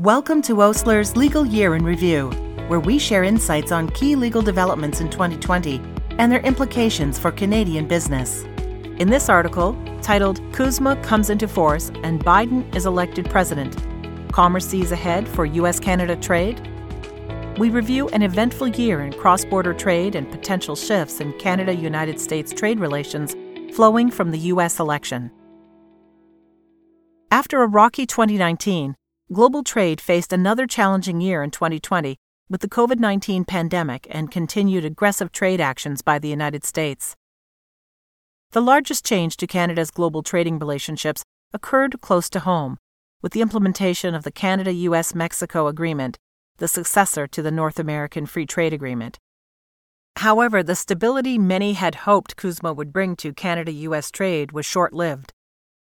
Welcome to Osler's Legal Year in Review, where we share insights on key legal developments in 2020 and their implications for Canadian business. In this article, titled CUSMA Comes into Force and Biden is Elected President Calmer Seas Ahead for U.S. Canada Trade, we review an eventful year in cross border trade and potential shifts in Canada United States trade relations flowing from the U.S. election. After a rocky 2019, global trade faced another challenging year in 2020 with the COVID 19 pandemic and continued aggressive trade actions by the United States. The largest change to Canada's global trading relationships occurred close to home, with the implementation of the Canada US Mexico Agreement, the successor to the North American Free Trade Agreement. However, the stability many had hoped CUSMA would bring to Canada US trade was short lived.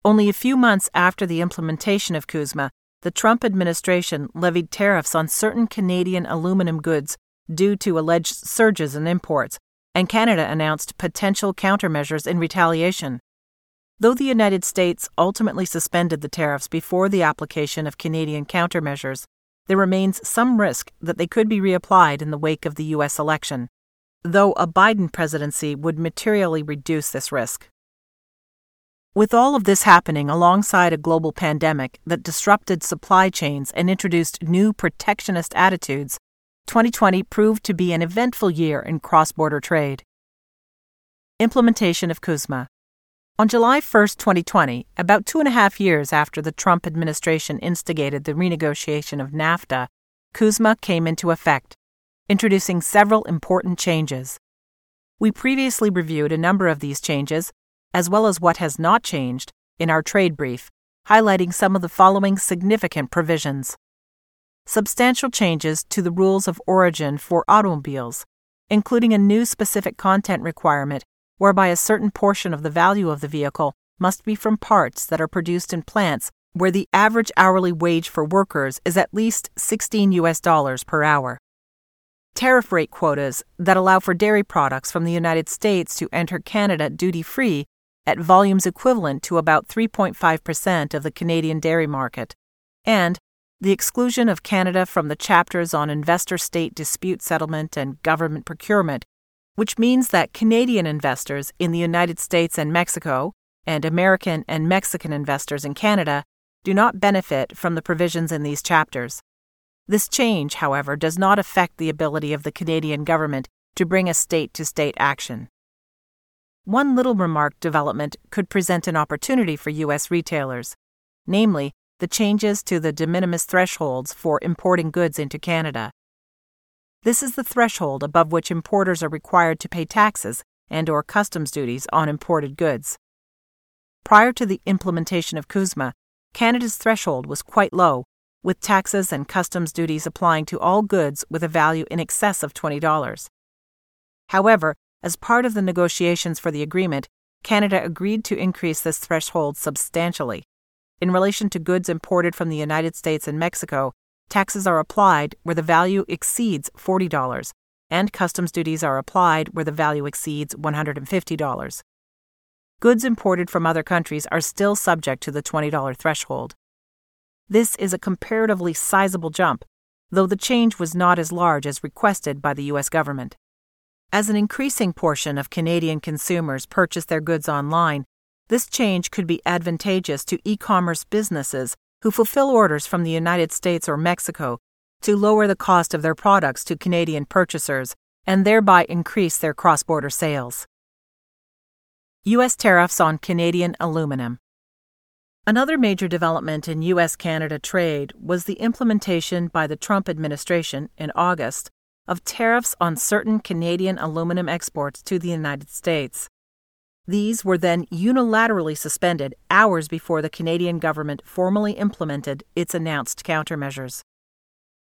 Only a few months after the implementation of CUSMA, the Trump administration levied tariffs on certain Canadian aluminum goods due to alleged surges in imports, and Canada announced potential countermeasures in retaliation. Though the United States ultimately suspended the tariffs before the application of Canadian countermeasures, there remains some risk that they could be reapplied in the wake of the U.S. election, though a Biden presidency would materially reduce this risk. With all of this happening alongside a global pandemic that disrupted supply chains and introduced new protectionist attitudes, 2020 proved to be an eventful year in cross border trade. Implementation of CUSMA. On July 1, 2020, about two and a half years after the Trump administration instigated the renegotiation of NAFTA, CUSMA came into effect, introducing several important changes. We previously reviewed a number of these changes as well as what has not changed, in our trade brief, highlighting some of the following significant provisions. Substantial changes to the rules of origin for automobiles, including a new specific content requirement whereby a certain portion of the value of the vehicle must be from parts that are produced in plants where the average hourly wage for workers is at least 16 US dollars per hour. Tariff rate quotas that allow for dairy products from the United States to enter Canada duty free at volumes equivalent to about 3.5% of the Canadian dairy market, and the exclusion of Canada from the chapters on investor state dispute settlement and government procurement, which means that Canadian investors in the United States and Mexico, and American and Mexican investors in Canada, do not benefit from the provisions in these chapters. This change, however, does not affect the ability of the Canadian government to bring a state to state action. One little remark development could present an opportunity for U.S. retailers, namely, the changes to the de minimis thresholds for importing goods into Canada. This is the threshold above which importers are required to pay taxes and or customs duties on imported goods. Prior to the implementation of CUSMA, Canada's threshold was quite low, with taxes and customs duties applying to all goods with a value in excess of $20. However, as part of the negotiations for the agreement, Canada agreed to increase this threshold substantially. In relation to goods imported from the United States and Mexico, taxes are applied where the value exceeds $40, and customs duties are applied where the value exceeds $150. Goods imported from other countries are still subject to the $20 threshold. This is a comparatively sizable jump, though the change was not as large as requested by the U.S. government. As an increasing portion of Canadian consumers purchase their goods online, this change could be advantageous to e commerce businesses who fulfill orders from the United States or Mexico to lower the cost of their products to Canadian purchasers and thereby increase their cross border sales. U.S. tariffs on Canadian aluminum. Another major development in U.S. Canada trade was the implementation by the Trump administration in August of tariffs on certain Canadian aluminum exports to the United States. These were then unilaterally suspended hours before the Canadian government formally implemented its announced countermeasures.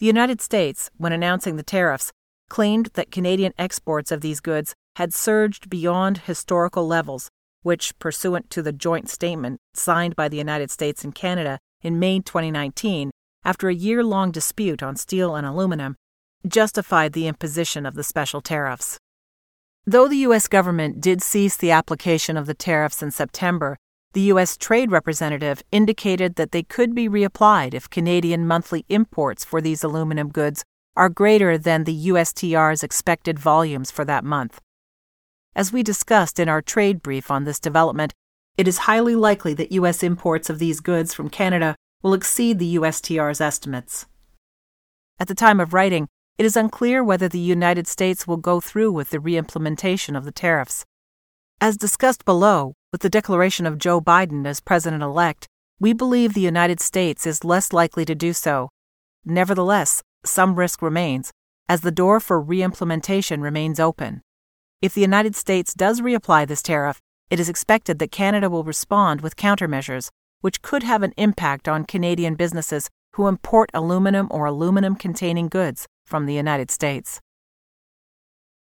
The United States, when announcing the tariffs, claimed that Canadian exports of these goods had surged beyond historical levels, which, pursuant to the joint statement signed by the United States and Canada in May 2019, after a year long dispute on steel and aluminum, justified the imposition of the special tariffs. Though the U.S. government did cease the application of the tariffs in September, The U.S. Trade Representative indicated that they could be reapplied if Canadian monthly imports for these aluminum goods are greater than the USTR's expected volumes for that month. As we discussed in our trade brief on this development, it is highly likely that U.S. imports of these goods from Canada will exceed the USTR's estimates. At the time of writing, it is unclear whether the United States will go through with the reimplementation of the tariffs. As discussed below, with the declaration of Joe Biden as president elect, we believe the United States is less likely to do so. Nevertheless, some risk remains, as the door for reimplementation remains open. If the United States does reapply this tariff, it is expected that Canada will respond with countermeasures, which could have an impact on Canadian businesses who import aluminum or aluminum containing goods from the United States.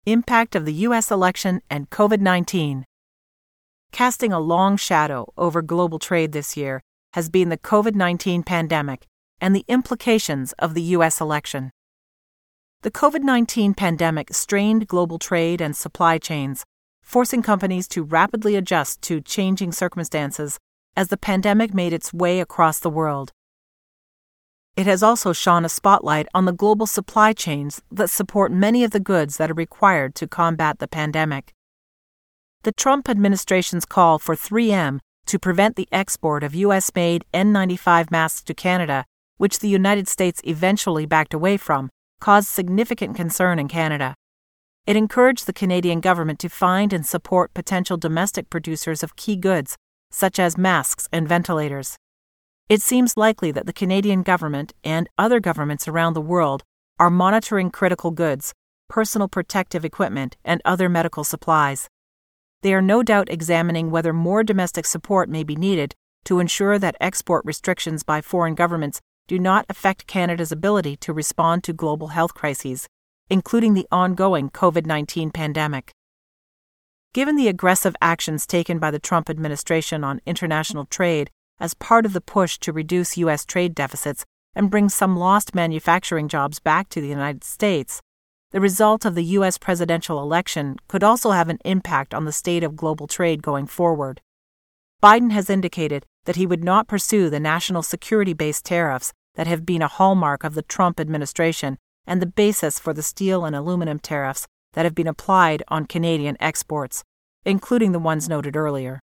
Impact of the U.S. election and COVID 19. Casting a long shadow over global trade this year has been the COVID 19 pandemic and the implications of the U.S. election. The COVID 19 pandemic strained global trade and supply chains, forcing companies to rapidly adjust to changing circumstances as the pandemic made its way across the world. It has also shone a spotlight on the global supply chains that support many of the goods that are required to combat the pandemic. The Trump administration's call for 3M to prevent the export of U.S. made N95 masks to Canada, which the United States eventually backed away from, caused significant concern in Canada. It encouraged the Canadian government to find and support potential domestic producers of key goods, such as masks and ventilators. It seems likely that the Canadian government and other governments around the world are monitoring critical goods, personal protective equipment, and other medical supplies. They are no doubt examining whether more domestic support may be needed to ensure that export restrictions by foreign governments do not affect Canada's ability to respond to global health crises, including the ongoing COVID 19 pandemic. Given the aggressive actions taken by the Trump administration on international trade as part of the push to reduce U.S. trade deficits and bring some lost manufacturing jobs back to the United States, the result of the U.S. presidential election could also have an impact on the state of global trade going forward. Biden has indicated that he would not pursue the national security based tariffs that have been a hallmark of the Trump administration and the basis for the steel and aluminum tariffs that have been applied on Canadian exports, including the ones noted earlier.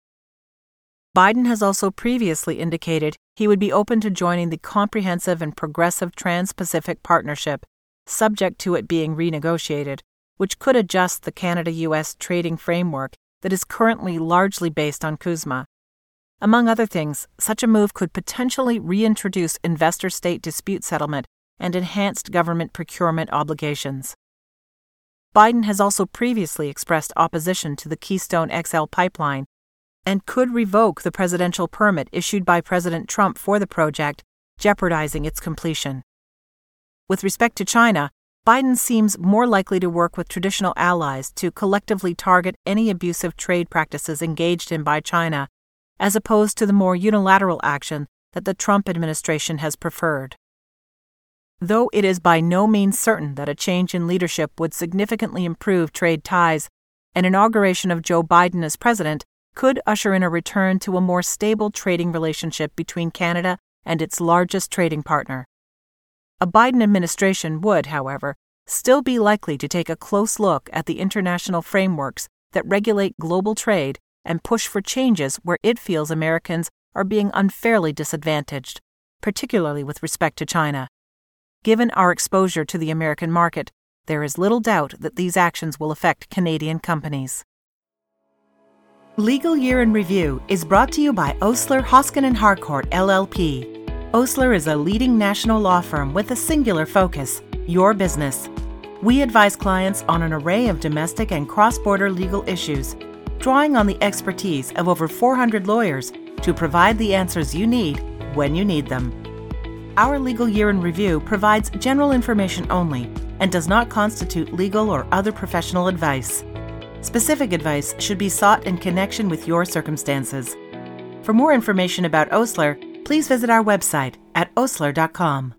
Biden has also previously indicated he would be open to joining the Comprehensive and Progressive Trans Pacific Partnership, subject to it being renegotiated, which could adjust the Canada US trading framework that is currently largely based on CUSMA. Among other things, such a move could potentially reintroduce investor state dispute settlement and enhanced government procurement obligations. Biden has also previously expressed opposition to the Keystone XL pipeline and could revoke the presidential permit issued by President Trump for the project, jeopardizing its completion. With respect to China, Biden seems more likely to work with traditional allies to collectively target any abusive trade practices engaged in by China as opposed to the more unilateral action that the Trump administration has preferred. Though it is by no means certain that a change in leadership would significantly improve trade ties, an inauguration of Joe Biden as president could usher in a return to a more stable trading relationship between Canada and its largest trading partner. A Biden administration would, however, still be likely to take a close look at the international frameworks that regulate global trade and push for changes where it feels Americans are being unfairly disadvantaged, particularly with respect to China. Given our exposure to the American market, there is little doubt that these actions will affect Canadian companies. Legal Year in Review is brought to you by Osler, Hoskin and Harcourt LLP. Osler is a leading national law firm with a singular focus your business. We advise clients on an array of domestic and cross border legal issues drawing on the expertise of over 400 lawyers to provide the answers you need when you need them. Our legal year in review provides general information only and does not constitute legal or other professional advice. Specific advice should be sought in connection with your circumstances. For more information about Osler, please visit our website at osler.com.